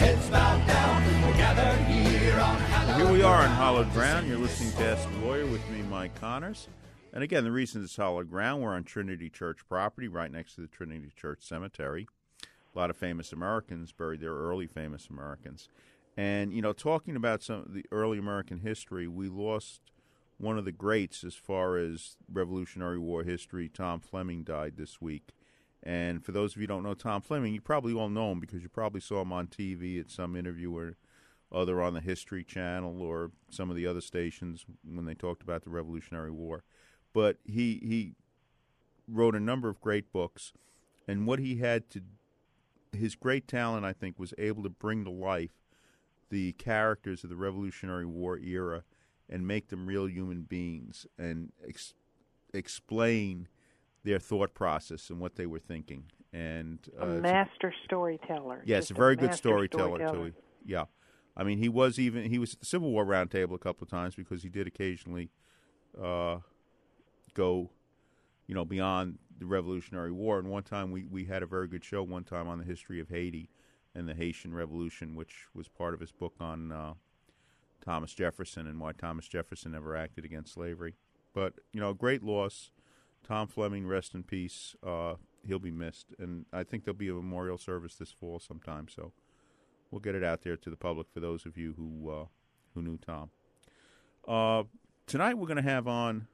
heads bowed down. We're here on hallowed Here we are on Hollowed Ground. You're listening to Ask Lawyer with me, Mike Connors. And again, the reason it's Hollowed Ground, we're on Trinity Church property, right next to the Trinity Church Cemetery. A lot of famous Americans buried there, early famous Americans. And, you know, talking about some of the early American history, we lost one of the greats as far as Revolutionary War history. Tom Fleming died this week. And for those of you who don't know Tom Fleming, you probably all know him because you probably saw him on TV at some interview or other on the History Channel or some of the other stations when they talked about the Revolutionary War. But he he wrote a number of great books, and what he had to his great talent, I think, was able to bring to life the characters of the Revolutionary War era and make them real human beings and ex- explain their thought process and what they were thinking. And a uh, a- master storyteller. Yes, Just a very good storyteller, storyteller. too. Yeah, I mean, he was even he was at the Civil War Roundtable a couple of times because he did occasionally uh, go, you know, beyond the Revolutionary War. And one time we we had a very good show one time on the history of Haiti and the Haitian Revolution, which was part of his book on uh, Thomas Jefferson and why Thomas Jefferson never acted against slavery. But you know, a great loss. Tom Fleming, rest in peace. Uh, he'll be missed, and I think there'll be a memorial service this fall sometime. So we'll get it out there to the public for those of you who uh, who knew Tom. Uh, tonight we're going to have on.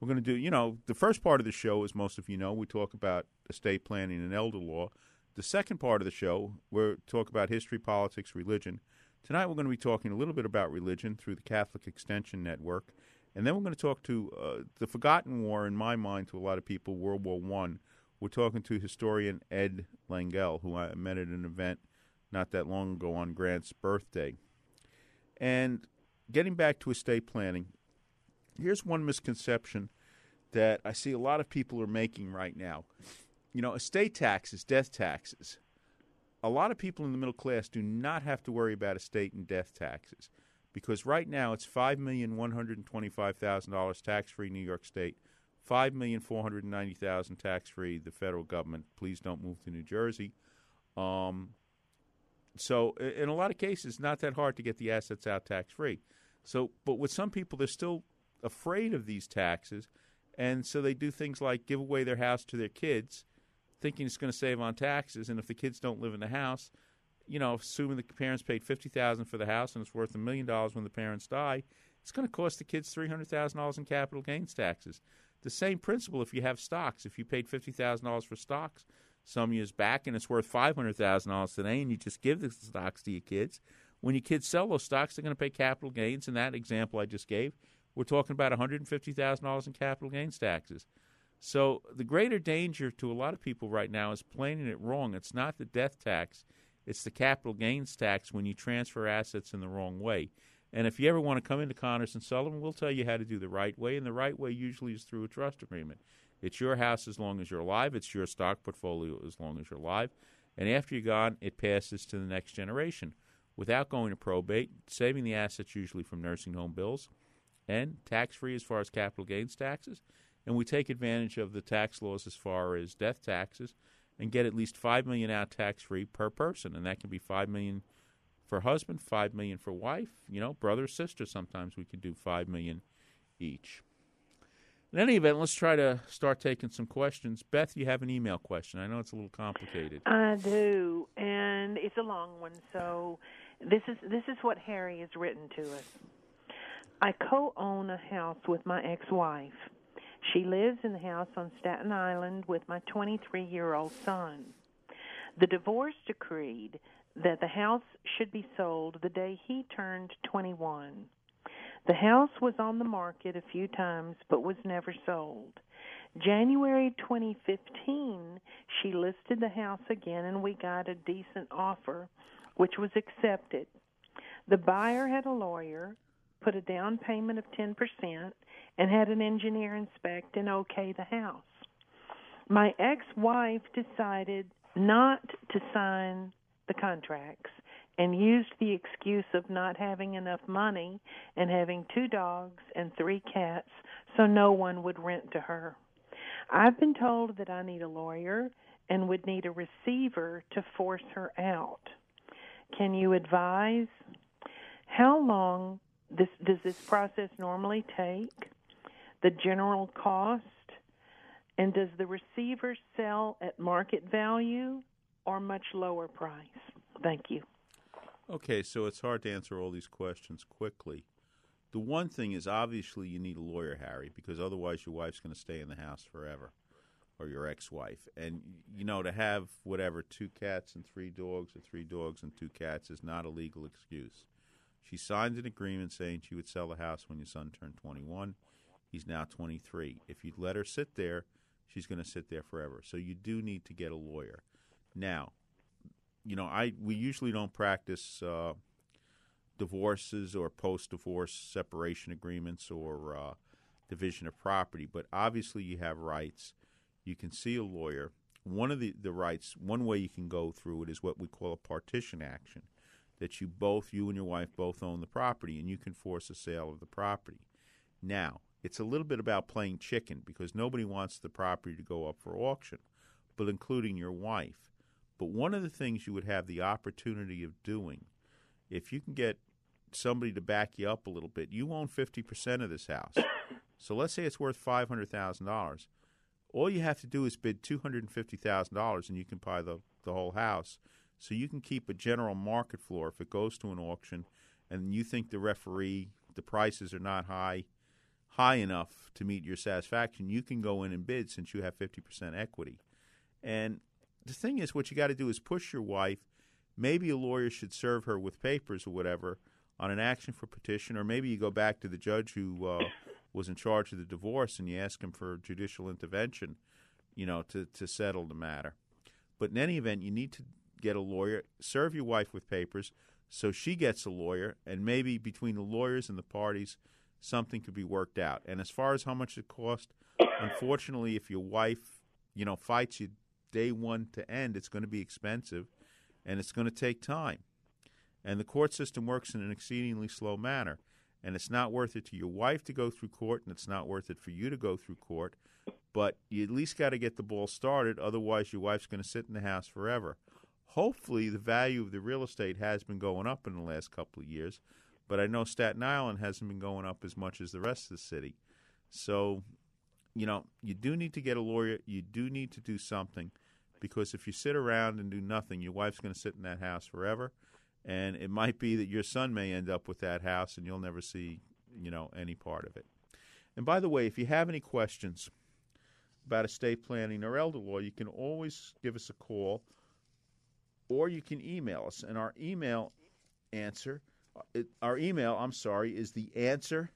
We're going to do, you know, the first part of the show, as most of you know, we talk about estate planning and elder law. The second part of the show, we talk about history, politics, religion. Tonight we're going to be talking a little bit about religion through the Catholic Extension Network, and then we're going to talk to uh, the forgotten war, in my mind, to a lot of people, World War One. We're talking to historian Ed Lengel, who I met at an event not that long ago on Grant's birthday. And getting back to estate planning, here's one misconception that I see a lot of people are making right now. You know, estate taxes, death taxes. A lot of people in the middle class do not have to worry about estate and death taxes because right now it's five million one hundred twenty-five thousand dollars tax-free New York State, five million four hundred ninety thousand tax-free the federal government. Please don't move to New Jersey. Um, so in a lot of cases, not that hard to get the assets out tax-free. So, but with some people, they're still afraid of these taxes, and so they do things like give away their house to their kids, thinking it's going to save on taxes. And if the kids don't live in the house, you know, assuming the parents paid fifty thousand for the house and it's worth a million dollars when the parents die, it's going to cost the kids three hundred thousand dollars in capital gains taxes. The same principle if you have stocks. If you paid fifty thousand dollars for stocks some years back and it's worth five hundred thousand dollars today, and you just give the stocks to your kids, when your kids sell those stocks, they're going to pay capital gains. In that example I just gave, we're talking about one hundred and fifty thousand dollars in capital gains taxes. So the greater danger to a lot of people right now is planning it wrong. It's not the death tax; it's the capital gains tax when you transfer assets in the wrong way. And if you ever want to come into Connors and Sullivan, we'll tell you how to do the right way. And the right way usually is through a trust agreement. It's your house as long as you're alive. It's your stock portfolio as long as you're alive. And after you're gone, it passes to the next generation without going to probate, saving the assets usually from nursing home bills, and tax free as far as capital gains taxes. And we take advantage of the tax laws as far as death taxes and get at least five million out tax free per person. And that can be five million for husband, five million for wife, you know, brother, sister. Sometimes we can do five million each. In any event, let's try to start taking some questions. Beth, you have an email question. I know it's a little complicated. I do, and it's a long one. So this is this is what Harry has written to us. I co-own a house with my ex-wife. She lives in the house on Staten Island with my 23-year-old son. The divorce decreed that the house should be sold the day he turned 21. The house was on the market a few times but was never sold. January 2015, she listed the house again and we got a decent offer, which was accepted. The buyer had a lawyer, put a down payment of 10%, and had an engineer inspect and okay the house. My ex wife decided not to sign the contracts and used the excuse of not having enough money and having two dogs and three cats so no one would rent to her. I've been told that I need a lawyer and would need a receiver to force her out. Can you advise how long this does this process normally take? The general cost and does the receiver sell at market value or much lower price? Thank you. Okay, so it's hard to answer all these questions quickly. The one thing is obviously you need a lawyer, Harry, because otherwise your wife's going to stay in the house forever, or your ex-wife. And you know, to have whatever two cats and three dogs, or three dogs and two cats, is not a legal excuse. She signed an agreement saying she would sell the house when your son turned 21. He's now 23. If you'd let her sit there, she's going to sit there forever. So you do need to get a lawyer. Now, you know, I we usually don't practice uh, divorces or post-divorce separation agreements or uh, division of property, but obviously you have rights. You can see a lawyer. One of the, the rights, one way you can go through it is what we call a partition action, that you both, you and your wife, both own the property, and you can force a sale of the property. Now, it's a little bit about playing chicken because nobody wants the property to go up for auction, but including your wife. But one of the things you would have the opportunity of doing, if you can get somebody to back you up a little bit, you own 50% of this house. so let's say it's worth $500,000. All you have to do is bid $250,000 and you can buy the, the whole house. So you can keep a general market floor if it goes to an auction and you think the referee, the prices are not high high enough to meet your satisfaction, you can go in and bid since you have 50% equity. And the thing is, what you got to do is push your wife. Maybe a lawyer should serve her with papers or whatever on an action for petition, or maybe you go back to the judge who uh, was in charge of the divorce and you ask him for judicial intervention, you know, to, to settle the matter. But in any event, you need to get a lawyer, serve your wife with papers so she gets a lawyer, and maybe between the lawyers and the parties, something could be worked out. And as far as how much it cost, unfortunately, if your wife, you know, fights you day one to end, it's going to be expensive and it's going to take time. And the court system works in an exceedingly slow manner. And it's not worth it to your wife to go through court, and it's not worth it for you to go through court. But you at least got to get the ball started, otherwise, your wife's going to sit in the house forever. Hopefully, the value of the real estate has been going up in the last couple of years, but I know Staten Island hasn't been going up as much as the rest of the city. So, you know, you do need to get a lawyer. You do need to do something because if you sit around and do nothing, your wife's going to sit in that house forever, and it might be that your son may end up with that house, and you'll never see, you know, any part of it. And by the way, if you have any questions about estate planning or elder law, you can always give us a call, or you can email us. And our email answer, it, our email, I'm sorry, is the answer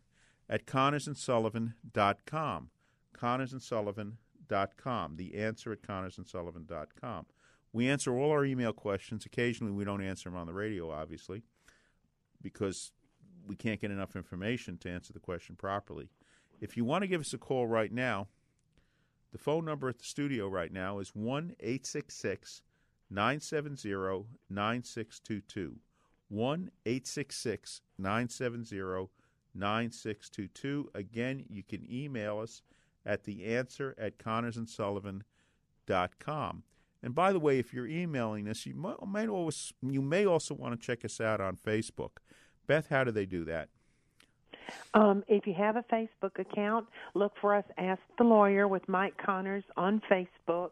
at connorsandsullivan.com. Connorsandsullivan.com. The answer at connorsandsullivan.com. We answer all our email questions. Occasionally, we don't answer them on the radio, obviously, because we can't get enough information to answer the question properly. If you want to give us a call right now, the phone number at the studio right now is 1 866 970 9622. 1 866 970 9622. Again, you can email us at the answer at connorsandsullivan.com. And by the way, if you're emailing us, you might, always you may also want to check us out on Facebook. Beth, how do they do that? Um, if you have a Facebook account, look for us, Ask the Lawyer with Mike Connors on Facebook,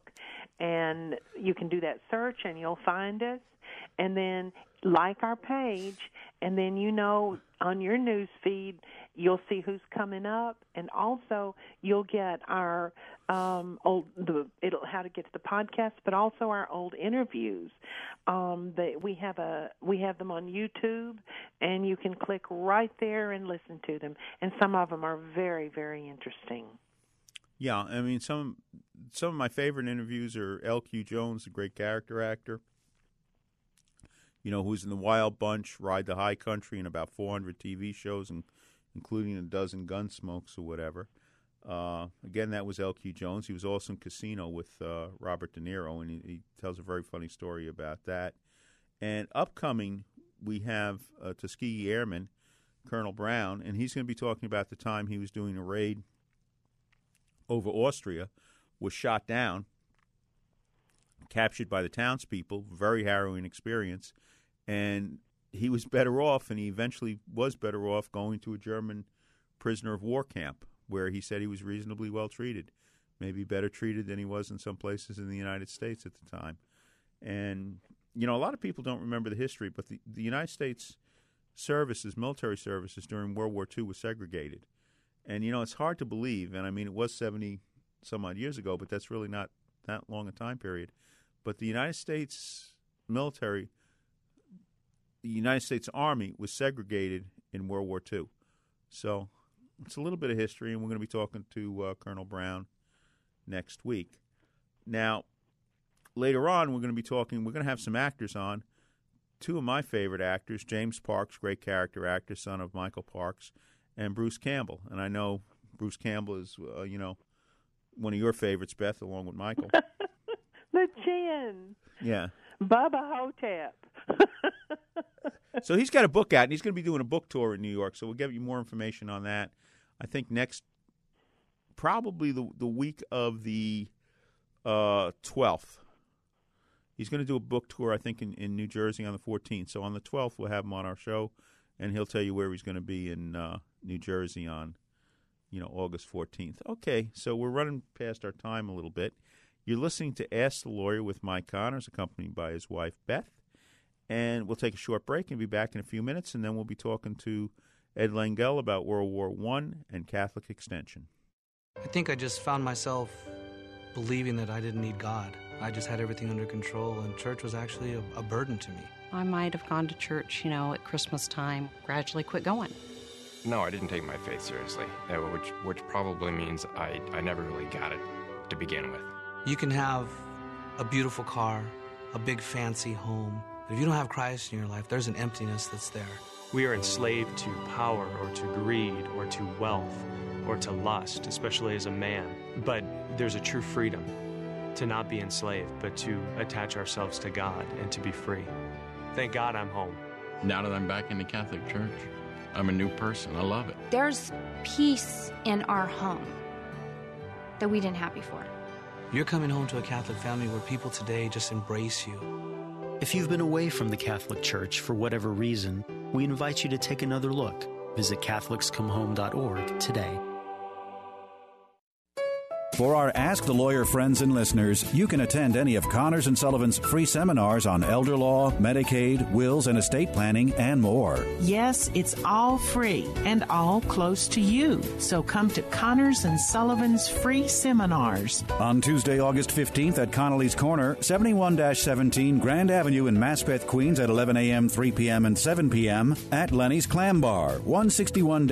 and you can do that search and you'll find us. And then like our page, and then you know on your news feed you'll see who's coming up, and also you'll get our um, old the it'll how to get to the podcast, but also our old interviews. Um, that we have a we have them on YouTube, and you can click right there and listen to them. And some of them are very very interesting. Yeah, I mean some some of my favorite interviews are L.Q. Jones, the great character actor. You know, who's in the Wild Bunch, Ride the High Country, and about 400 TV shows, and including a dozen Gunsmokes or whatever. Uh, again, that was L.Q. Jones. He was also in Casino with uh, Robert De Niro, and he, he, tells a very funny story about that. And upcoming, we have a Tuskegee Airman, Colonel Brown, and he's going to be talking about the time he was doing a raid over Austria, was shot down, captured by the townspeople, very harrowing experience, and he was better off, and he eventually was better off going to a German prisoner of war camp where he said he was reasonably well treated, maybe better treated than he was in some places in the United States at the time. And, you know, a lot of people don't remember the history, but the, the United States services, military services during World War II was segregated. And, you know, it's hard to believe, and I mean, it was 70 some odd years ago, but that's really not that long a time period. But the United States military, the United States Army was segregated in World War II. So it's a little bit of history, and we're going to be talking to uh, Colonel Brown next week. Now, later on, we're going to be talking, we're going to have some actors on. Two of my favorite actors, James Parks, great character actor, son of Michael Parks, and Bruce Campbell. And I know Bruce Campbell is, uh, you know, one of your favorites, Beth, along with Michael. the Chin. Yeah. Bubba Ho-Tep. so he's got a book out, and he's going to be doing a book tour in New York. So we'll give you more information on that. I think next, probably the the week of the uh, twelfth. He's going to do a book tour, I think, in, in New Jersey on the 14th. So on the 12th, we'll have him on our show, and he'll tell you where he's going to be in uh, New Jersey on, you know, August 14th. Okay, so we're running past our time a little bit. You're listening to Ask the Lawyer with Mike Connors, accompanied by his wife, Beth. And we'll take a short break and be back in a few minutes, and then we'll be talking to Ed Lengel about World War I and Catholic Extension. I think I just found myself believing that I didn't need God. I just had everything under control, and church was actually a, a burden to me. I might have gone to church, you know, at Christmas time, gradually quit going. No, I didn't take my faith seriously, uh, which, which probably means I, I never really got it to begin with. You can have a beautiful car, a big fancy home, but if you don't have Christ in your life, there's an emptiness that's there. We are enslaved to power or to greed or to wealth or to lust, especially as a man. But there's a true freedom to not be enslaved, but to attach ourselves to God and to be free. Thank God I'm home. Now that I'm back in the Catholic Church, I'm a new person. I love it. There's peace in our home that we didn't have before. You're coming home to a Catholic family where people today just embrace you. If you've been away from the Catholic Church for whatever reason, we invite you to take another look. Visit CatholicsComeHome.org today. For our Ask the Lawyer friends and listeners, you can attend any of Connors and Sullivan's free seminars on elder law, Medicaid, wills and estate planning, and more. Yes, it's all free and all close to you. So come to Connors and Sullivan's free seminars. On Tuesday, August 15th at Connolly's Corner, 71 17 Grand Avenue in Maspeth, Queens at 11 a.m., 3 p.m., and 7 p.m. At Lenny's Clam Bar, 161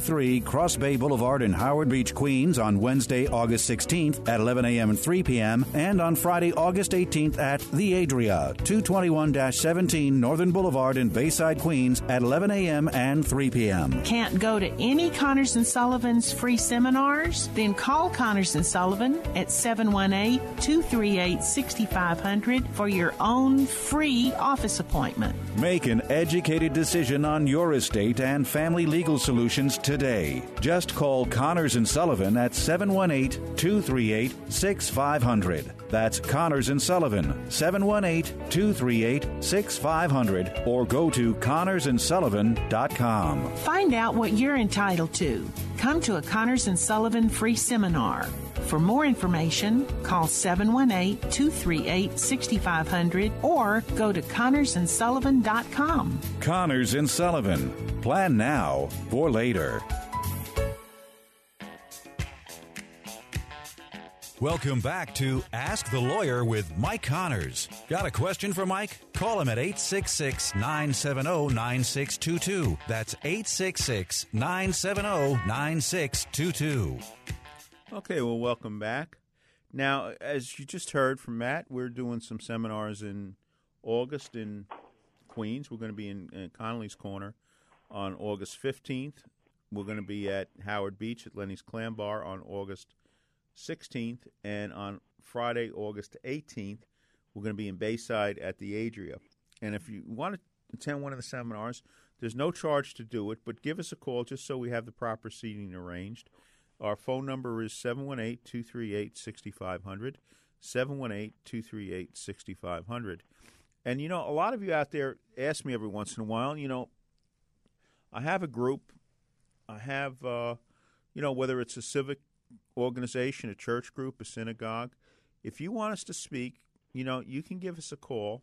03 Cross Bay Boulevard in Howard Beach, Queens on Wednesday, August August 16th at 11 a.m. and 3 p.m., and on Friday, August 18th at The Adria, 221 17 Northern Boulevard in Bayside, Queens at 11 a.m. and 3 p.m. Can't go to any Connors and Sullivan's free seminars? Then call Connors and Sullivan at 718 238 6500 for your own free office appointment. Make an educated decision on your estate and family legal solutions today. Just call Connors and Sullivan at 718 238 6500. That's Connors and Sullivan, 718 238 6500, or go to connorsandsullivan.com. Find out what you're entitled to. Come to a Connors and Sullivan free seminar. For more information, call 718 238 6500 or go to connorsandsullivan.com. Connors and Sullivan. Plan now for later. Welcome back to Ask the Lawyer with Mike Connors. Got a question for Mike? Call him at 866 970 9622. That's 866 970 9622. Okay, well, welcome back. Now, as you just heard from Matt, we're doing some seminars in August in Queens. We're going to be in, in Connolly's Corner on August 15th. We're going to be at Howard Beach at Lenny's Clam Bar on August 16th. And on Friday, August 18th, we're going to be in Bayside at the Adria. And if you want to attend one of the seminars, there's no charge to do it, but give us a call just so we have the proper seating arranged. Our phone number is 718 238 6500. 718 238 6500. And, you know, a lot of you out there ask me every once in a while, you know, I have a group, I have, uh, you know, whether it's a civic organization, a church group, a synagogue, if you want us to speak, you know, you can give us a call.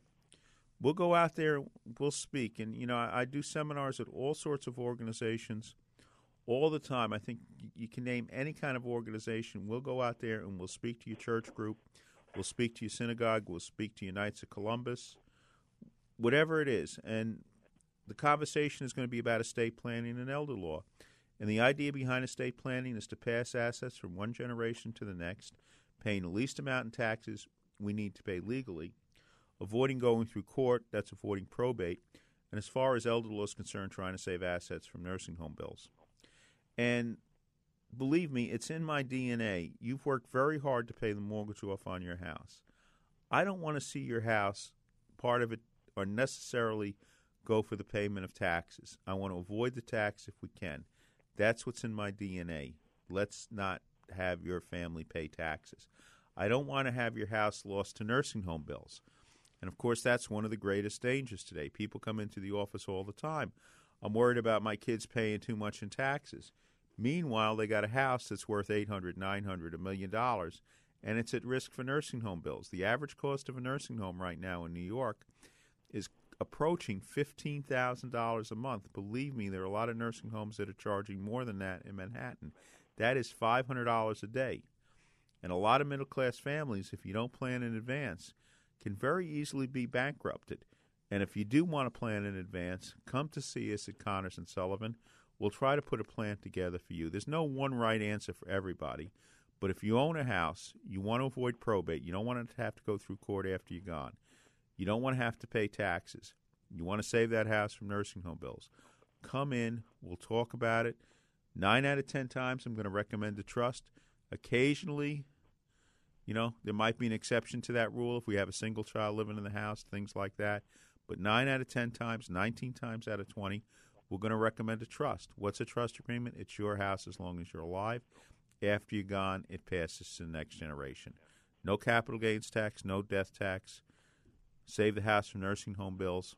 We'll go out there, we'll speak. And, you know, I, I do seminars at all sorts of organizations all the time. I think you can name any kind of organization. We'll go out there and we'll speak to your church group, we'll speak to your synagogue, we'll speak to your Knights of Columbus, whatever it is. And the conversation is going to be about estate planning and elder law. And the idea behind estate planning is to pass assets from one generation to the next, paying the least amount in taxes we need to pay legally, avoiding going through court, that's avoiding probate, and as far as elder law is concerned, trying to save assets from nursing home bills. And believe me, it's in my DNA. You've worked very hard to pay the mortgage off on your house. I don't want to see your house, part of it, or necessarily go for the payment of taxes. I want to avoid the tax if we can. That's what's in my DNA. Let's not have your family pay taxes. I don't want to have your house lost to nursing home bills. And of course, that's one of the greatest dangers today. People come into the office all the time. I'm worried about my kids paying too much in taxes. Meanwhile, they got a house that's worth 800, 900, a million dollars, and it's at risk for nursing home bills. The average cost of a nursing home right now in New York is approaching $15,000 a month. Believe me, there are a lot of nursing homes that are charging more than that in Manhattan. That is $500 a day. And a lot of middle class families, if you don't plan in advance, can very easily be bankrupted. And if you do want to plan in advance, come to see us at Connors and Sullivan. We'll try to put a plan together for you. There's no one right answer for everybody. But if you own a house, you want to avoid probate. You don't want to have to go through court after you're gone. You don't want to have to pay taxes. You want to save that house from nursing home bills. Come in. We'll talk about it. Nine out of ten times, I'm going to recommend a trust. Occasionally, you know, there might be an exception to that rule if we have a single child living in the house, things like that. But nine out of 10 times, 19 times out of 20, we're going to recommend a trust. What's a trust agreement? It's your house as long as you're alive. After you're gone, it passes to the next generation. No capital gains tax, no death tax. Save the house from nursing home bills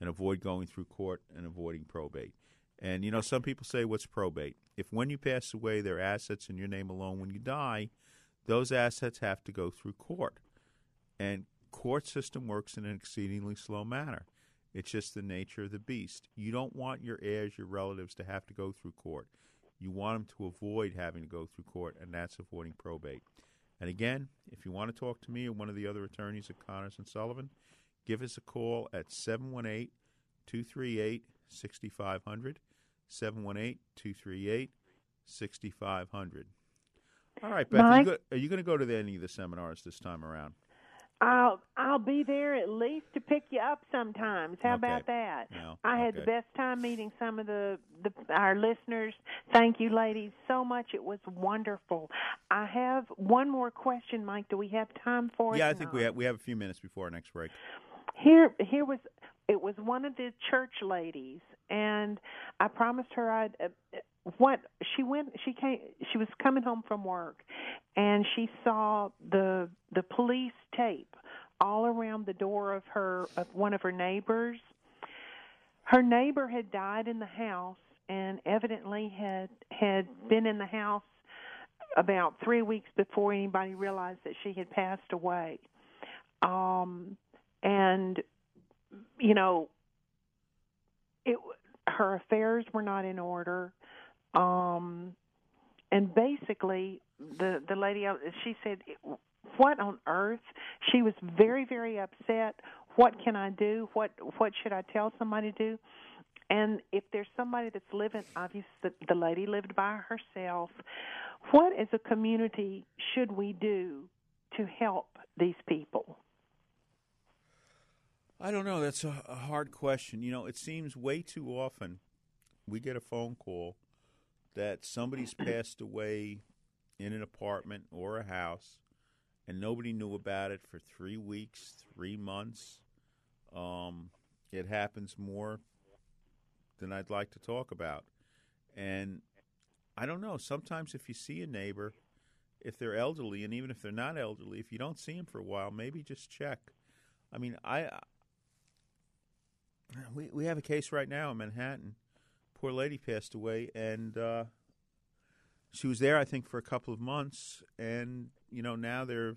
and avoid going through court and avoiding probate. And, you know, some people say, what's probate? If when you pass away, there are assets in your name alone, when you die, those assets have to go through court. And court system works in an exceedingly slow manner. It's just the nature of the beast. You don't want your heirs, your relatives, to have to go through court. You want them to avoid having to go through court, and that's avoiding probate. And again, if you want to talk to me or one of the other attorneys at Connors and Sullivan, give us a call at 718 238 6500. 718 238 6500. All right, Beth, are you, go, are you going to go to any of the seminars this time around? I'll I'll be there at least to pick you up sometimes. How Okay. about that? No, I had the best time meeting some of the, the our listeners. Thank you, ladies, so much. It was wonderful. I have one more question, Mike. Do we have time for it? Yeah, I think not? we have, we have a few minutes before our next break. Here, here was it was one of the church ladies, and I promised her I'd what she went she came she was coming home from work and she saw the the police tape all around the door of her of one of her neighbors. Her neighbor had died in the house and evidently had had been in the house about 3 weeks before anybody realized that she had passed away. Um and you know it her affairs were not in order um and basically the the lady she said what on earth? She was very very upset. What can i do? What what should i tell somebody to do? And if there's somebody that's living obviously the, the lady lived by herself what as a community should we do to help these people? I don't know. That's a, a hard question. You know, it seems way too often we get a phone call that somebody's passed away in an apartment or a house and nobody knew about it for three weeks, three months. Um, it happens more than I'd like to talk about. And I don't know. Sometimes if you see a neighbor, if they're elderly, and even if they're not elderly, if you don't see them for a while, maybe just check. I mean, I we we have a case right now in Manhattan. Poor lady passed away, and uh, she was there, I think, for a couple of months, and you know now there are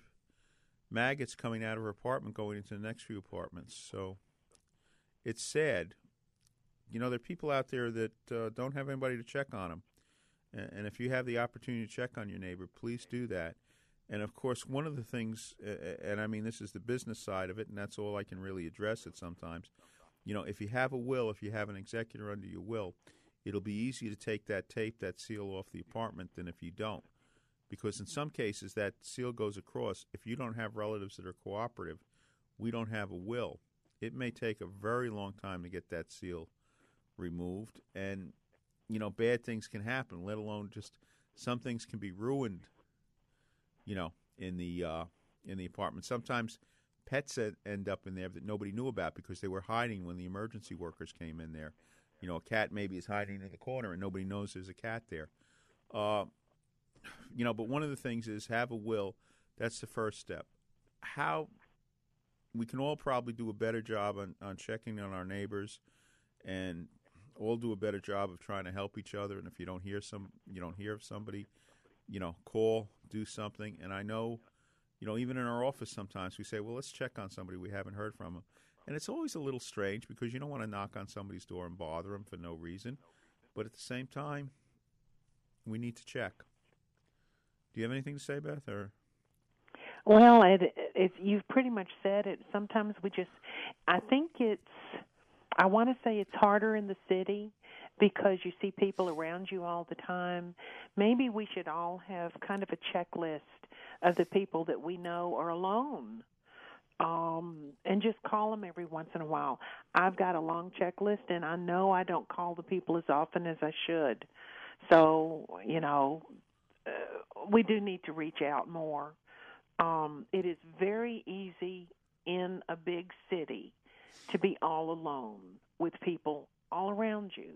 maggots coming out of her apartment, going into the next few apartments. So it's sad. You know, there are people out there that uh, don't have anybody to check on them, and, if you have the opportunity to check on your neighbor, please do that. And of course, one of the things, and I mean, this is the business side of it, and that's all I can really address it sometimes you know, if you have a will, if you have an executor under your will, it'll be easier to take that tape, that seal off the apartment than if you don't. Because in some cases, that seal goes across. If you don't have relatives that are cooperative, we don't have a will. It may take a very long time to get that seal removed. And, you know, bad things can happen, let alone just some things can be ruined, you know, in the, uh, in the apartment. Sometimes pets end up in there that nobody knew about because they were hiding when the emergency workers came in there. You know, a cat maybe is hiding in the corner and nobody knows there's a cat there. Uh, you know, but one of the things is have a will. That's the first step. How we can all probably do a better job on, on checking on our neighbors and all do a better job of trying to help each other. And if you don't hear some, you don't hear of somebody, you know, call, do something. And I know you know, even in our office sometimes we say, well, let's check on somebody we haven't heard from them. And it's always a little strange because you don't want to knock on somebody's door and bother them for no reason. But at the same time, we need to check. Do you have anything to say, Beth? Or well, it, it, you've pretty much said it. Sometimes we just, I think it's, I want to say it's harder in the city because you see people around you all the time. Maybe we should all have kind of a checklist of the people that we know are alone. Um, and just call them every once in a while. I've got a long checklist, and I know I don't call the people as often as I should. So, you know, uh, we do need to reach out more. Um, it is very easy in a big city to be all alone with people all around you.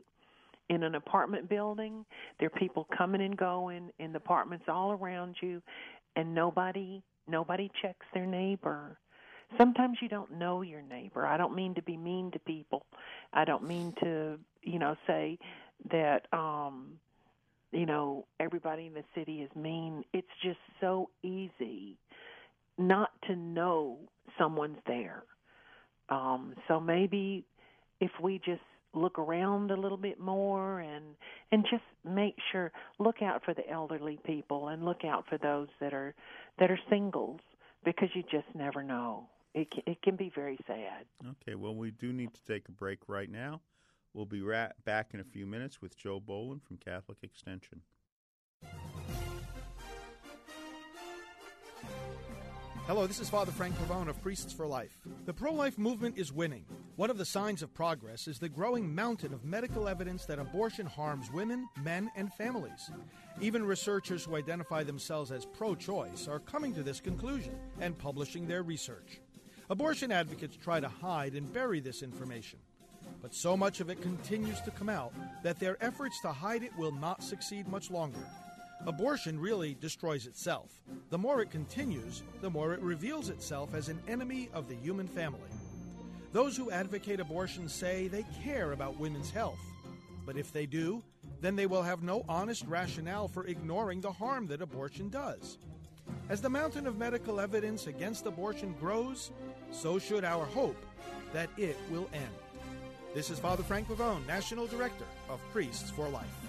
In an apartment building, there are people coming and going in the apartments all around you, and nobody nobody checks their neighbor. Sometimes you don't know your neighbor. I don't mean to be mean to people. I don't mean to you know say that um you know everybody in the city is mean. It's just so easy not to know someone's there. Um so maybe if we just look around a little bit more and and just make sure look out for the elderly people and look out for those that are that are singles because you just never know. It it can be very sad. Okay well we do need to take a break right now. We'll be ra- back in a few minutes with joe boland from catholic extension Hello, this is Father Frank Pavone of Priests for Life. The pro life movement is winning. One of the signs of progress is the growing mountain of medical evidence that abortion harms women, men, and families. Even researchers who identify themselves as pro choice are coming to this conclusion and publishing their research. Abortion advocates try to hide and bury this information. But so much of it continues to come out that their efforts to hide it will not succeed much longer. Abortion really destroys itself. The more it continues, the more it reveals itself as an enemy of the human family. Those who advocate abortion say they care about women's health. But if they do, then they will have no honest rationale for ignoring the harm that abortion does. As the mountain of medical evidence against abortion grows, so should our hope that it will end. This is Father Frank Pavone, National Director of Priests for Life.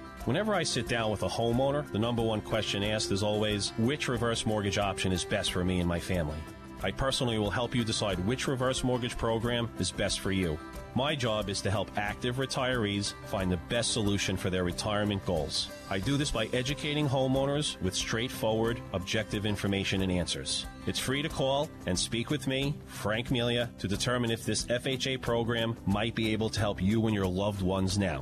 Whenever I sit down with a homeowner, the number one question asked is always which reverse mortgage option is best for me and my family. I personally will help you decide which reverse mortgage program is best for you. My job is to help active retirees find the best solution for their retirement goals. I do this by educating homeowners with straightforward, objective information and answers. It's free to call and speak with me, Frank Melia, to determine if this FHA program might be able to help you and your loved ones now.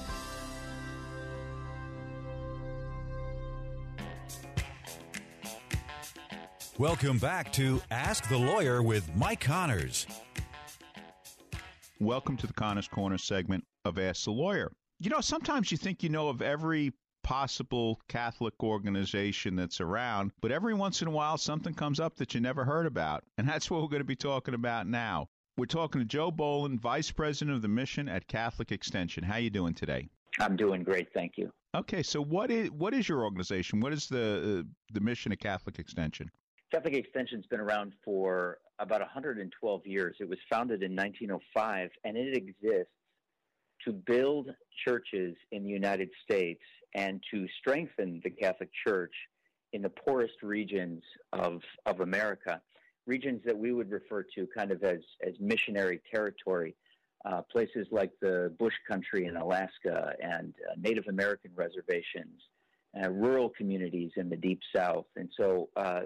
Welcome back to Ask the Lawyer with Mike Connors. Welcome to the Connors Corner segment of Ask the Lawyer. You know, sometimes you think you know of every possible Catholic organization that's around, but every once in a while something comes up that you never heard about. And that's what we're going to be talking about now. We're talking to Joe Boland, Vice President of the Mission at Catholic Extension. How you doing today? I'm doing great, thank you. Okay, so what is what is your organization? What is the uh, the mission of Catholic Extension? Catholic Extension's been around for about 112 years. It was founded in 1905, and it exists to build churches in the United States and to strengthen the Catholic Church in the poorest regions of, of America, regions that we would refer to kind of as, as missionary territory, uh, places like the bush country in Alaska and uh, Native American reservations, uh, rural communities in the deep south. And so uh,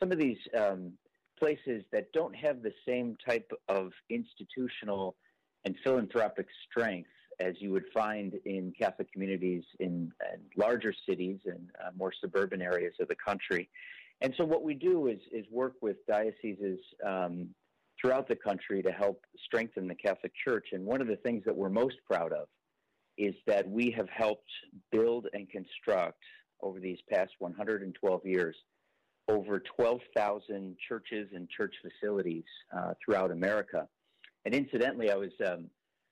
some of these um, places that don't have the same type of institutional and philanthropic strength as you would find in Catholic communities in, in larger cities and uh, more suburban areas of the country. And so, what we do is, is work with dioceses um, throughout the country to help strengthen the Catholic Church. And one of the things that we're most proud of is that we have helped build and construct over these past 112 years over 12,000 churches and church facilities uh, throughout America. And incidentally, I was um,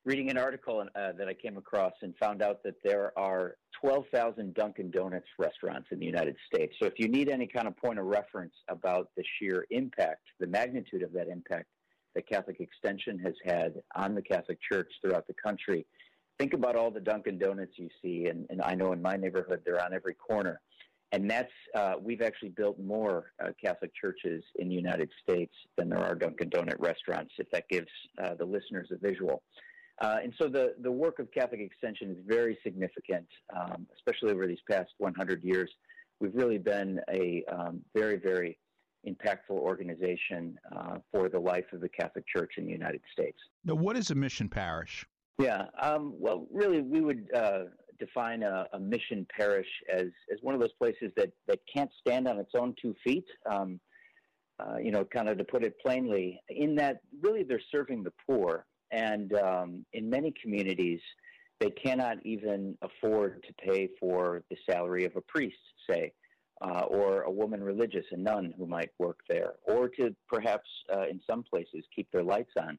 reading an article uh, that I came across and found out that there are 12,000 Dunkin' Donuts restaurants in the United States. So if you need any kind of point of reference about the sheer impact, the magnitude of that impact that Catholic Extension has had on the Catholic Church throughout the country, think about all the Dunkin' Donuts you see. And, and I know in my neighborhood, they're on every corner and that's uh, we've actually built more uh, Catholic churches in the United States than there are Dunkin' Donut restaurants. If that gives uh, the listeners a visual, uh, and so the the work of Catholic Extension is very significant, um, especially over these past 100 years. We've really been a um, very very impactful organization uh, for the life of the Catholic Church in the United States. Now, what is a mission parish? Yeah, um, well, really, we would uh, define a, a, mission parish as, as one of those places that, that can't stand on its own two feet. Um, uh, you know, kind of to put it plainly, in that really they're serving the poor. And um, in many communities, they cannot even afford to pay for the salary of a priest, say, uh, or a woman religious, a nun who might work there, or to perhaps, uh, in some places, keep their lights on.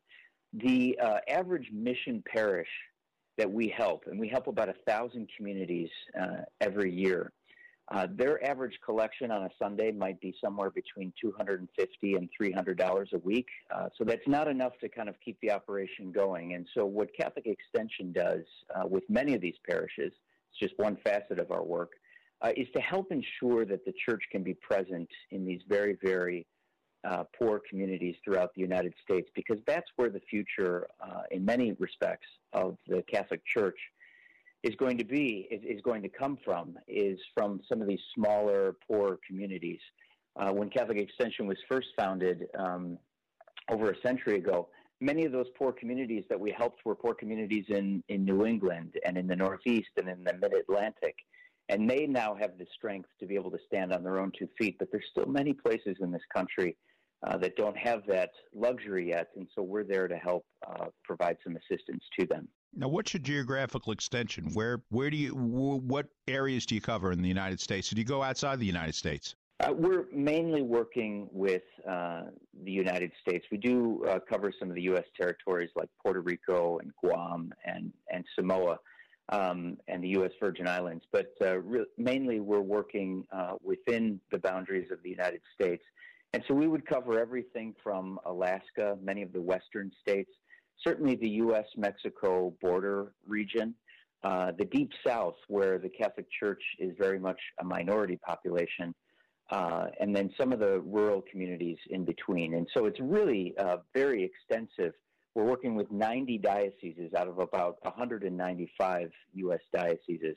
The uh, average mission parish that we help, and we help about a thousand communities uh, every year. Uh, their average collection on a Sunday might be somewhere between 250 and 300 dollars a week. Uh, so that's not enough to kind of keep the operation going. And so what Catholic Extension does uh, with many of these parishes, it's just one facet of our work, uh, is to help ensure that the church can be present in these very, very uh, poor communities throughout the United States because that's where the future, uh, in many respects, of the Catholic Church is going to be is, is going to come from is from some of these smaller poor communities. Uh, when Catholic Extension was first founded um, over a century ago, many of those poor communities that we helped were poor communities in, in New England and in the Northeast and in the Mid Atlantic. And they now have the strength to be able to stand on their own two feet. But there's still many places in this country uh, that don't have that luxury yet. And so we're there to help uh, provide some assistance to them. Now, what's your geographical extension? Where where do you what areas do you cover in the United States? Do you go outside the United States? Uh, we're mainly working with uh, the United States. We do uh, cover some of the U.S. territories like Puerto Rico and Guam and and Samoa um, and the U.S. Virgin Islands, but uh, re- mainly we're working uh, within the boundaries of the United States. And so we would cover everything from Alaska, many of the western states, certainly the U.S. Mexico border region, uh, the deep south, where the Catholic Church is very much a minority population, uh, and then some of the rural communities in between. And so it's really uh, very extensive. We're working with 90 dioceses out of about 195 U.S. dioceses.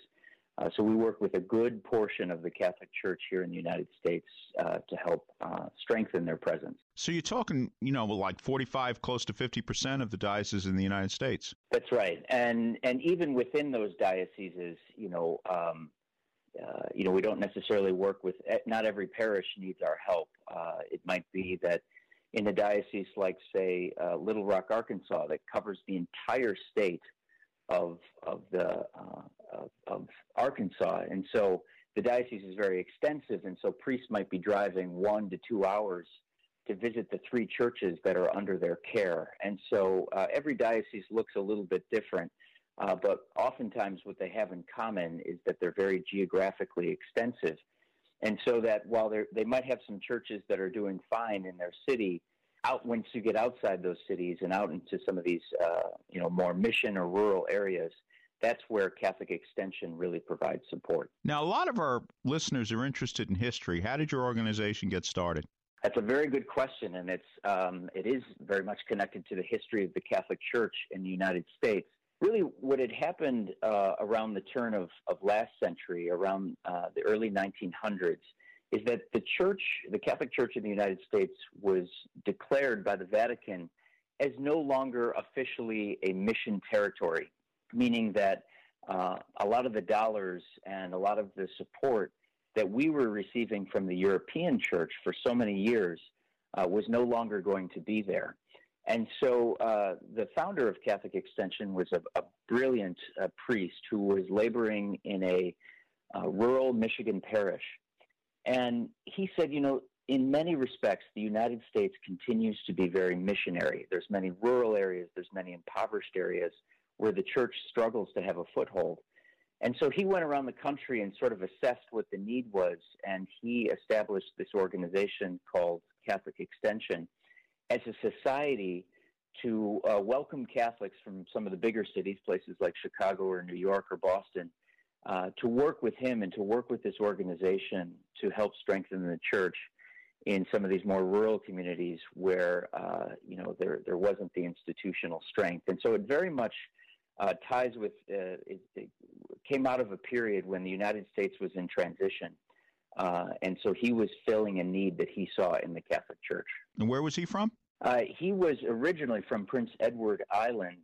Uh, so we work with a good portion of the Catholic Church here in the United States uh, to help uh, strengthen their presence. So you're talking, you know, like 45, close to 50 percent of the dioceses in the United States. That's right, and and even within those dioceses, you know, um, uh, you know, we don't necessarily work with. Not every parish needs our help. Uh, it might be that in a diocese like, say, uh, Little Rock, Arkansas, that covers the entire state of of the uh, of, of, Arkansas, and so the diocese is very extensive, and so priests might be driving one to two hours to visit the three churches that are under their care, and so uh, every diocese looks a little bit different. Uh, but oftentimes, what they have in common is that they're very geographically extensive, and so that while they might have some churches that are doing fine in their city, out once you get outside those cities and out into some of these uh, you know more mission or rural areas that's where Catholic Extension really provides support. Now, a lot of our listeners are interested in history. How did your organization get started? That's a very good question, and it's um, it is very much connected to the history of the Catholic Church in the United States. Really, what had happened uh, around the turn of, of last century, around uh, the early 1900s, is that the church, the Catholic Church in the United States, was declared by the Vatican as no longer officially a mission territory, meaning that uh, a lot of the dollars and a lot of the support that we were receiving from the European church for so many years uh, was no longer going to be there. And so uh, the founder of Catholic Extension was a, a brilliant uh, priest who was laboring in a uh, rural Michigan parish and he said, you know, in many respects, the United States continues to be very missionary. There's many rural areas, there's many impoverished areas where the church struggles to have a foothold. And so he went around the country and sort of assessed what the need was, and he established this organization called Catholic Extension as a society to uh, welcome Catholics from some of the bigger cities, places like Chicago or New York or Boston, uh, to work with him and to work with this organization to help strengthen the church in some of these more rural communities where uh, you know there there wasn't the institutional strength, and so it very much uh, ties with uh, it, it, came out of a period when the United States was in transition, uh, and so he was filling a need that he saw in the Catholic Church. And where was he from? Uh, he was originally from Prince Edward Island,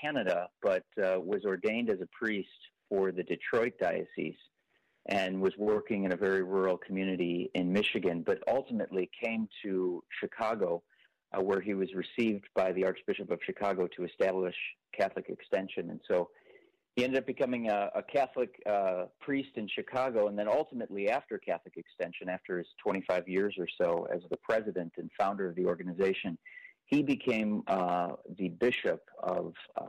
Canada, but was ordained as a priest for the Detroit Diocese and was working in a very rural community in Michigan, but ultimately came to Chicago, uh, where he was received by the Archbishop of Chicago to establish Catholic Extension. And so he ended up becoming a, a Catholic uh, priest in Chicago, and then ultimately, after Catholic Extension, after his 25 years or so as the president and founder of the organization, he became uh, the bishop of uh,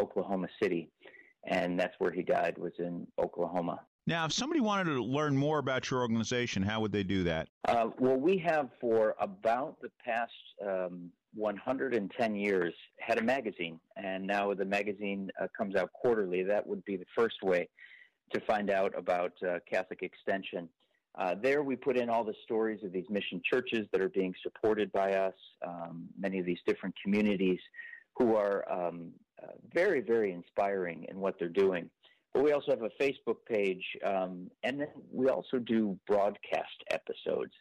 Oklahoma City, and that's where he died was in Oklahoma. Now, if somebody wanted to learn more about your organization, how would they do that? Uh, well, we have for about the past um, 110 years had a magazine, and now the magazine uh, comes out quarterly. That would be the first way to find out about uh, Catholic Extension. Uh, there, we put in all the stories of these mission churches that are being supported by us, um, many of these different communities who are um, uh, very, very inspiring in what they're doing. But we also have a Facebook page, um, and then we also do broadcast episodes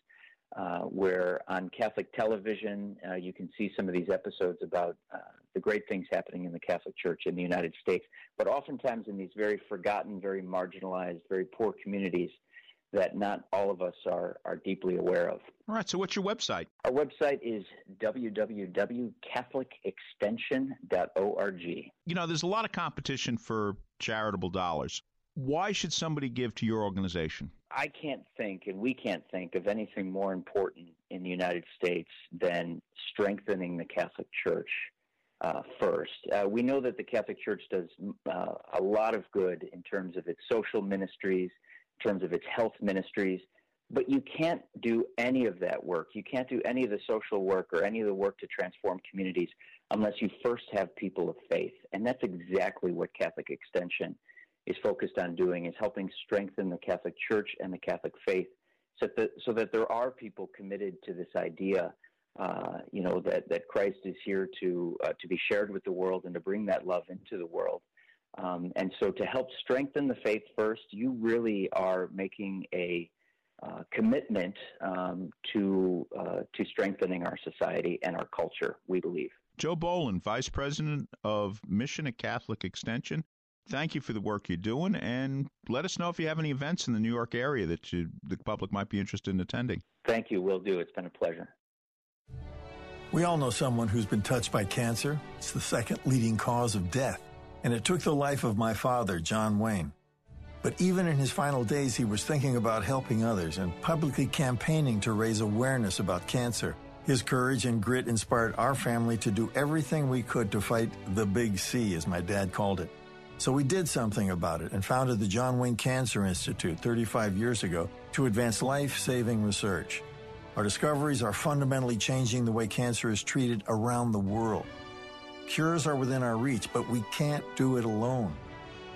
uh, where on Catholic television uh, you can see some of these episodes about uh, the great things happening in the Catholic Church in the United States, but oftentimes in these very forgotten, very marginalized, very poor communities that not all of us are, are deeply aware of. All right, so what's your website? Our website is www.catholicextension.org. You know, there's a lot of competition for charitable dollars. Why should somebody give to your organization? I can't think, and we can't think of anything more important in the United States than strengthening the Catholic Church uh, first. Uh, we know that the Catholic Church does uh, a lot of good in terms of its social ministries, in terms of its health ministries, but you can't do any of that work. You can't do any of the social work or any of the work to transform communities unless you first have people of faith. And that's exactly what Catholic Extension is focused on doing is helping strengthen the Catholic Church and the Catholic faith so that, so that there are people committed to this idea, uh, you know, that, that Christ is here to, uh, to be shared with the world and to bring that love into the world. Um, and so to help strengthen the faith first, you really are making a uh, commitment um, to, uh, to strengthening our society and our culture, we believe. Joe Boland, Vice President of Mission at Catholic Extension thank you for the work you're doing, and let us know if you have any events in the New York area that you, the public might be interested in attending. Thank you. Will do. It's been a pleasure. We all know someone who's been touched by cancer. It's the second leading cause of death, and it took the life of my father, John Wayne. But even in his final days, he was thinking about helping others and publicly campaigning to raise awareness about cancer. His courage and grit inspired our family to do everything we could to fight the big C, as my dad called it. So we did something about it and founded the John Wayne Cancer Institute 35 years ago to advance life saving research. Our discoveries are fundamentally changing the way cancer is treated around the world. Cures are within our reach, but we can't do it alone.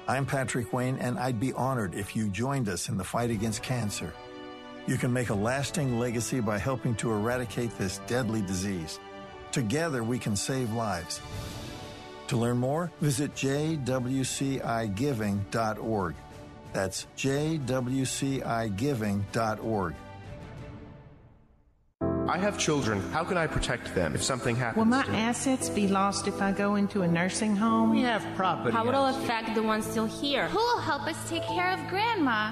I'm Patrick Wayne, and I'd be honored if you joined us in the fight against cancer. You can make a lasting legacy by helping to eradicate this deadly disease. Together, we can save lives. To learn more, visit jwcigiving.org. That's jwcigiving.org. I have children. How can I protect them if something happens? Will my to assets be lost if I go into a nursing home? We have property. How will it affect the ones still here? Who will help us take care of Grandma?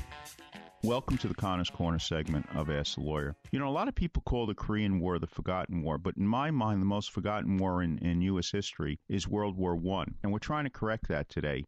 Welcome to the Connors Corner segment of Ask the Lawyer. You know, a lot of people call the Korean War the forgotten war, but in my mind, the most forgotten war in, in U.S. history is World War One, and we're trying to correct that today.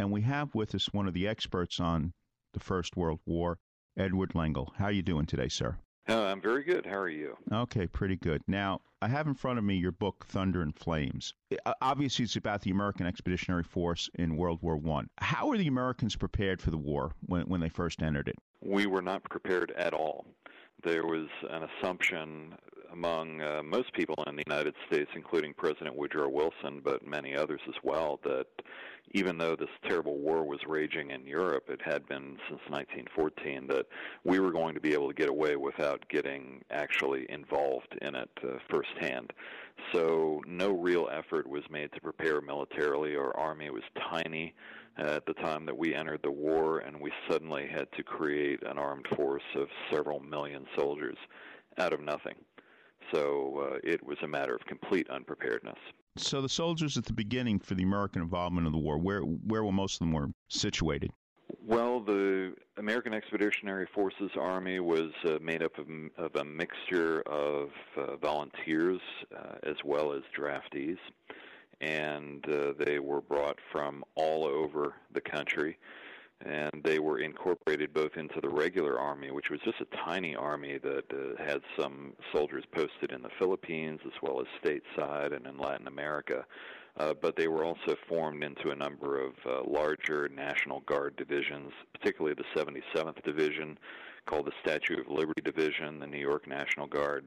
And we have with us one of the experts on the First World War, Edward Lengel. How are you doing today, sir? Uh, I'm very good. How are you? Okay, pretty good. Now, I have in front of me your book, Thunder and Flames. Uh, obviously, it's about the American Expeditionary Force in World War One. How were the Americans prepared for the war when, when they first entered it? We were not prepared at all. There was an assumption among uh, most people in the United States, including President Woodrow Wilson, but many others as well, that even though this terrible war was raging in Europe, it had been since 1914, that we were going to be able to get away without getting actually involved in it uh, firsthand. So no real effort was made to prepare militarily. Our army was tiny at the time that we entered the war, and we suddenly had to create an armed force of several million soldiers out of nothing. So uh, it was a matter of complete unpreparedness. So the soldiers at the beginning for the American involvement in the war, where where were most of them were situated? Well, the American Expeditionary Forces Army was uh, made up of, of, a mixture of uh, volunteers uh, as well as draftees and uh, they were brought from all over the country and they were incorporated both into the regular army, which was just a tiny army that uh, had some soldiers posted in the Philippines as well as stateside and in Latin America. Uh, but they were also formed into a number of uh, larger National Guard divisions, particularly the 77th Division, called the Statue of Liberty Division, the New York National Guard,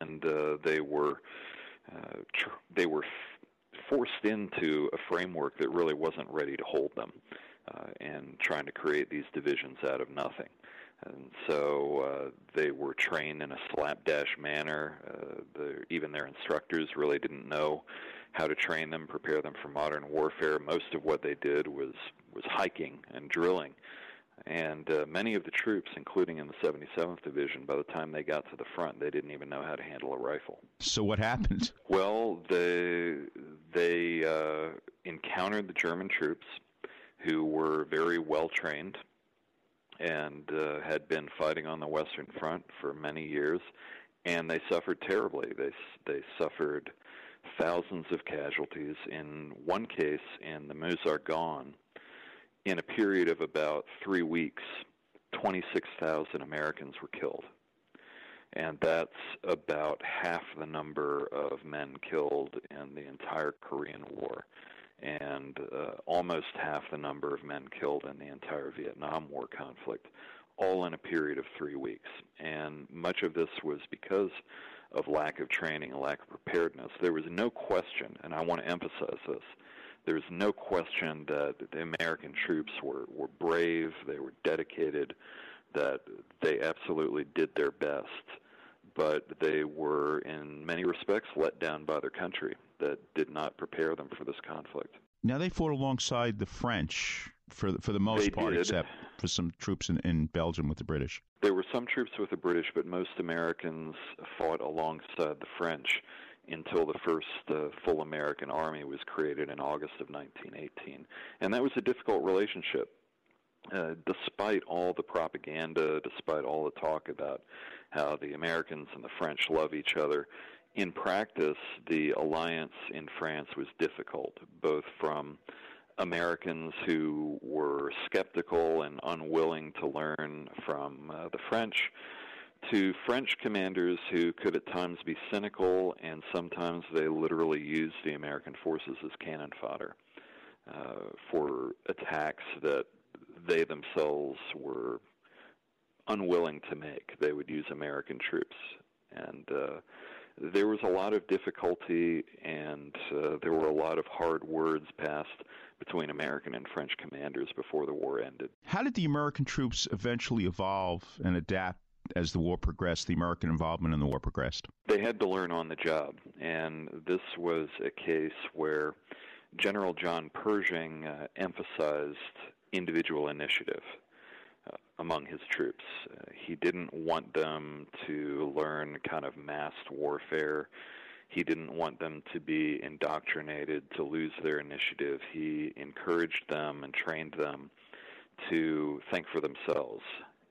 and uh, they were uh, tr- they were f- forced into a framework that really wasn't ready to hold them, uh, and trying to create these divisions out of nothing. And so uh, they were trained in a slapdash manner. Uh, the, even their instructors really didn't know how to train them, prepare them for modern warfare. Most of what they did was was hiking and drilling and uh, many of the troops, including in the 77th Division, by the time they got to the front, they didn't even know how to handle a rifle. So what happened? Well, they they uh, encountered the German troops, who were very well trained and uh, had been fighting on the Western Front for many years, and they suffered terribly. They they suffered thousands of casualties. In one case, in the Meuse Argonne in a period of about three weeks, 26,000 Americans were killed. And that's about half the number of men killed in the entire Korean War, and uh, almost half the number of men killed in the entire Vietnam War conflict, all in a period of three weeks. And much of this was because of lack of training lack of preparedness. There was no question, and I want to emphasize this there's no question that the American troops were, were brave, they were dedicated, that they absolutely did their best, but they were, in many respects, let down by their country that did not prepare them for this conflict. Now they fought alongside the French for the, for the most they part, did. except for some troops in, in Belgium with the British. There were some troops with the British, but most Americans fought alongside the French until the first uh, full American Army was created in August of 1918. And that was a difficult relationship. Uh, despite all the propaganda, despite all the talk about how the Americans and the French love each other, in practice, the alliance in France was difficult, both from Americans who were skeptical and unwilling to learn from uh, the French to French commanders who could at times be cynical, and sometimes they literally used the American forces as cannon fodder uh, for attacks that they themselves were unwilling to make. They would use American troops, and uh, there was a lot of difficulty, and uh, there were a lot of hard words passed between American and French commanders before the war ended. How did the American troops eventually evolve and adapt as the war progressed, the American involvement in the war progressed? They had to learn on the job, and this was a case where General John Pershing uh, emphasized individual initiative uh, among his troops. Uh, he didn't want them to learn kind of massed warfare. He didn't want them to be indoctrinated to lose their initiative. He encouraged them and trained them to think for themselves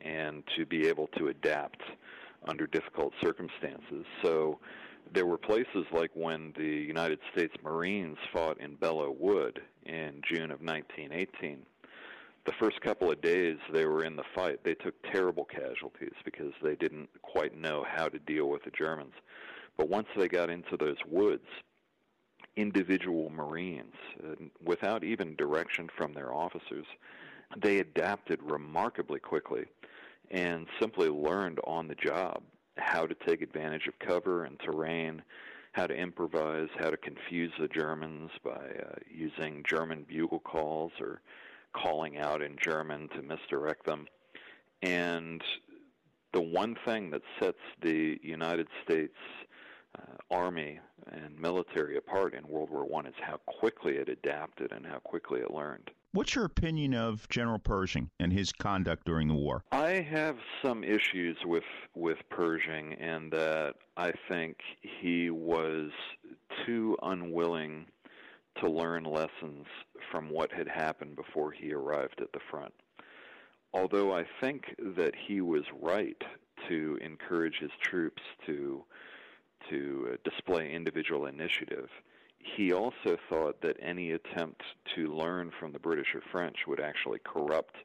and to be able to adapt under difficult circumstances. So there were places like when the United States Marines fought in Belleau Wood in June of 1918. The first couple of days they were in the fight, they took terrible casualties because they didn't quite know how to deal with the Germans. But once they got into those woods, individual Marines, uh, without even direction from their officers, they adapted remarkably quickly and simply learned on the job how to take advantage of cover and terrain, how to improvise, how to confuse the Germans by uh, using German bugle calls or calling out in German to misdirect them. And the one thing that sets the United States uh, army and military apart in World War One is how quickly it adapted and how quickly it learned. What's your opinion of General Pershing and his conduct during the war? I have some issues with with Pershing in that I think he was too unwilling to learn lessons from what had happened before he arrived at the front. Although I think that he was right to encourage his troops to to uh, display individual initiative, he also thought that any attempt to learn from the British or French would actually corrupt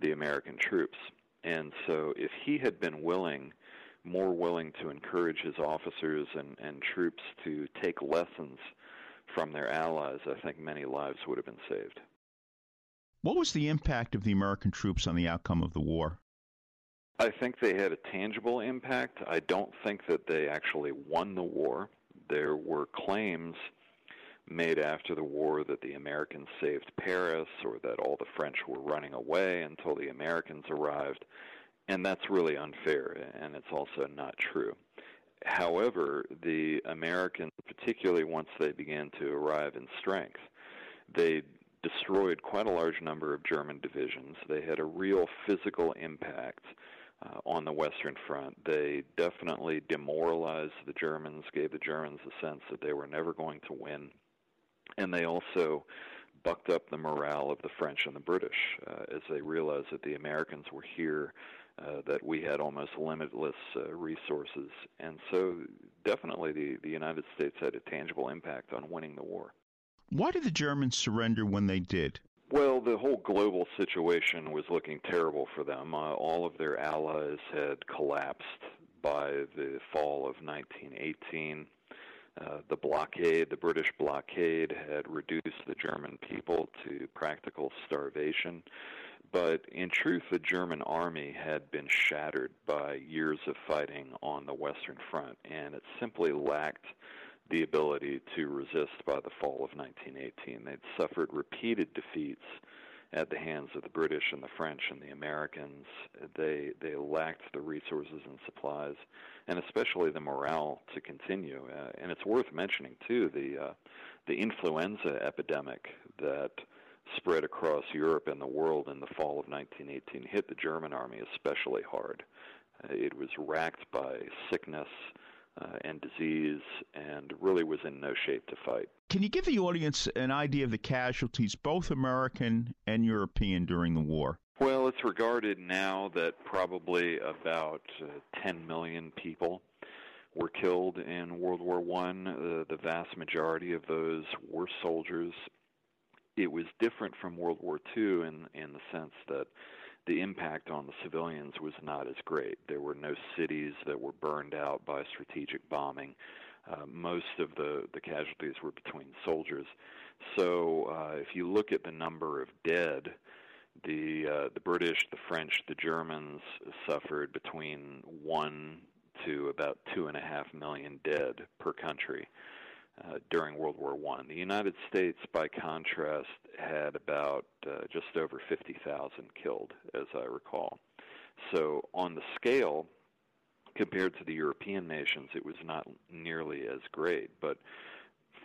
the American troops. And so, if he had been willing, more willing to encourage his officers and, and troops to take lessons from their allies, I think many lives would have been saved. What was the impact of the American troops on the outcome of the war? I think they had a tangible impact. I don't think that they actually won the war. There were claims made after the war that the Americans saved Paris or that all the French were running away until the Americans arrived. And that's really unfair, and it's also not true. However, the Americans, particularly once they began to arrive in strength, they destroyed quite a large number of German divisions. They had a real physical impact uh, on the Western Front. They definitely demoralized the Germans, gave the Germans a sense that they were never going to win and they also bucked up the morale of the French and the British uh, as they realized that the Americans were here, uh, that we had almost limitless uh, resources, and so definitely the the United States had a tangible impact on winning the war. Why did the Germans surrender when they did? Well, the whole global situation was looking terrible for them. Uh, all of their allies had collapsed by the fall of 1918. Uh, the blockade, the British blockade, had reduced the German people to practical starvation. But in truth, the German army had been shattered by years of fighting on the Western Front, and it simply lacked the ability to resist by the fall of 1918. They'd suffered repeated defeats at the hands of the British and the French and the Americans. They they lacked the resources and supplies, and especially the morale to continue. Uh, and it's worth mentioning too the uh, the influenza epidemic that spread across Europe and the world in the fall of 1918 hit the German army especially hard. Uh, it was racked by sickness uh, and disease and really was in no shape to fight. Can you give the audience an idea of the casualties, both American and European, during the war? Well, it's regarded now that probably about uh, 10 million people were killed in World War One. Uh, the vast majority of those were soldiers. It was different from World War II in in the sense that the impact on the civilians was not as great. There were no cities that were burned out by strategic bombing. Uh, most of the, the casualties were between soldiers. So uh, if you look at the number of dead, the uh, the British, the French, the Germans suffered between one to about two and a half million dead per country uh, during World War One. The United States, by contrast, had about uh, just over 50,000 killed, as I recall. So, on the scale, compared to the European nations, it was not nearly as great. But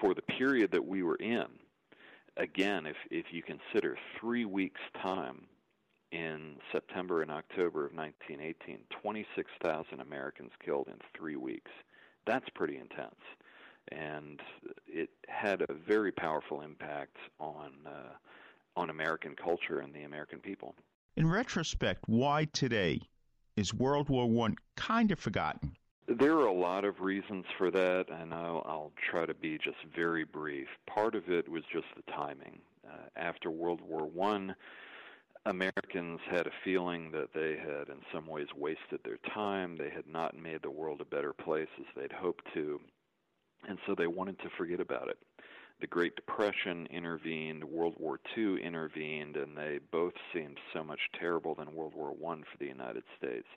for the period that we were in, again, if if you consider three weeks' time in September and October of 1918, 26,000 Americans killed in three weeks. That's pretty intense and it had a very powerful impact on uh, on American culture and the American people. In retrospect, why today is World War One kind of forgotten? There are a lot of reasons for that, and I'll, I'll try to be just very brief. Part of it was just the timing. Uh, after World War One, Americans had a feeling that they had, in some ways, wasted their time. They had not made the world a better place as they'd hoped to and so they wanted to forget about it. The Great Depression intervened, World War II intervened, and they both seemed so much terrible than World War I for the United States.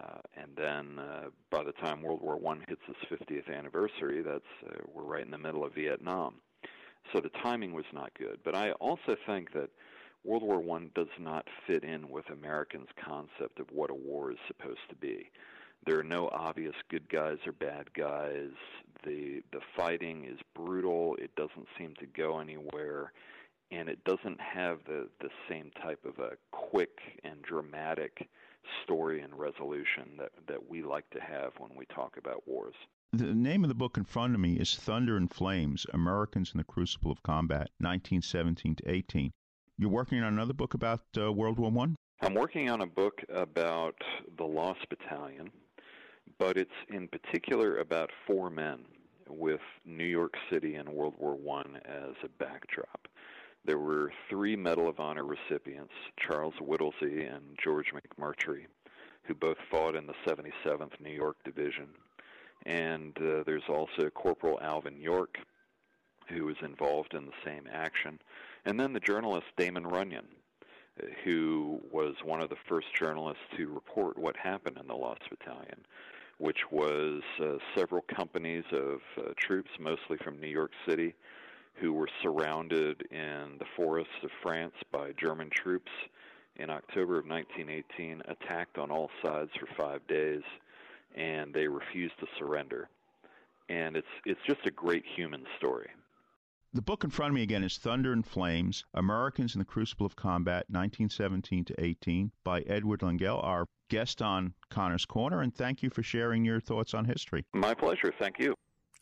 Uh, and then uh, by the time World War One hits its 50th anniversary, that's uh, we're right in the middle of Vietnam. So the timing was not good. But I also think that World War One does not fit in with Americans' concept of what a war is supposed to be. There are no obvious good guys or bad guys. The the fighting is brutal. It doesn't seem to go anywhere, and it doesn't have the the same type of a quick and dramatic story and resolution that that we like to have when we talk about wars. The name of the book in front of me is Thunder and Flames: Americans in the Crucible of Combat, 1917 to 18. You're working on another book about uh, World War One. I'm working on a book about the Lost Battalion, but it's in particular about four men with New York City and World War One as a backdrop. There were three Medal of Honor recipients, Charles Whittlesey and George McMurtry, who both fought in the 77th New York Division. And uh, there's also Corporal Alvin York, who was involved in the same action. And then the journalist Damon Runyon, uh, who was one of the first journalists to report what happened in the Lost Battalion, which was uh, several companies of uh, troops, mostly from New York City, who were surrounded in the forests of France by German troops in October of 1918, attacked on all sides for five days, and they refused to surrender. And it's it's just a great human story. The book in front of me again is Thunder and Flames Americans in the Crucible of Combat, 1917 to 18, by Edward Lengel, our guest on Connor's Corner. And thank you for sharing your thoughts on history. My pleasure. Thank you.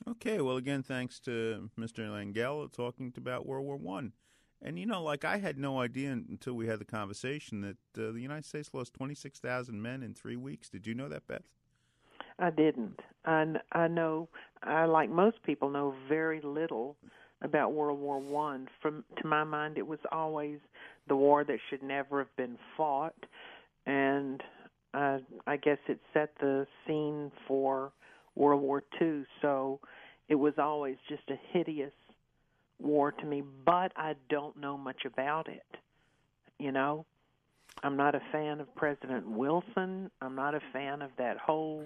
Okay, well, again, thanks to Mr. Lengel talking about World War One. And you know, like I had no idea until we had the conversation that uh, the United States lost 26,000 men in three weeks. Did you know that, Beth? I didn't. I, I know, I like most people know very little about World War One. From to my mind, it was always the war that should never have been fought, and uh, I guess it set the scene for World War Two. So it was always just a hideous war to me. But I don't know much about it. You know, I'm not a fan of President Wilson. I'm not a fan of that whole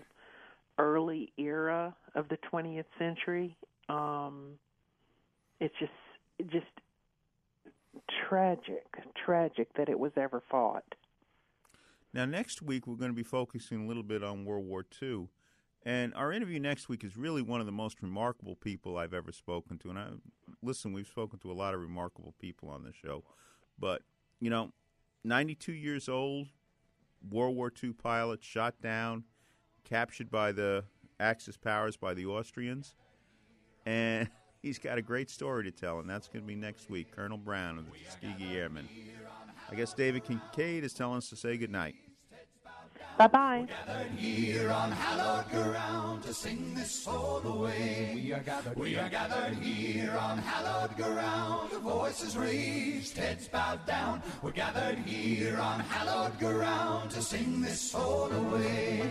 early era of the 20th century. Um, it's just just tragic, tragic that it was ever fought. Now, next week we're going to be focusing a little bit on World War II, and our interview next week is really one of the most remarkable people I've ever spoken to. And I listen, we've spoken to a lot of remarkable people on the show, but you know, 92 years old, World War II pilot, shot down, captured by the Axis powers by the Austrians, and He's got a great story to tell, and that's going to be next week. Colonel Brown of the Tuskegee Airmen. I guess David Kincaid is telling us to say goodnight. Bye bye. Here on hallowed ground to sing this soul away. We are gathered. We are gathered here on hallowed ground. Voices raised, heads bowed down. We're gathered here on hallowed ground to sing this soul away.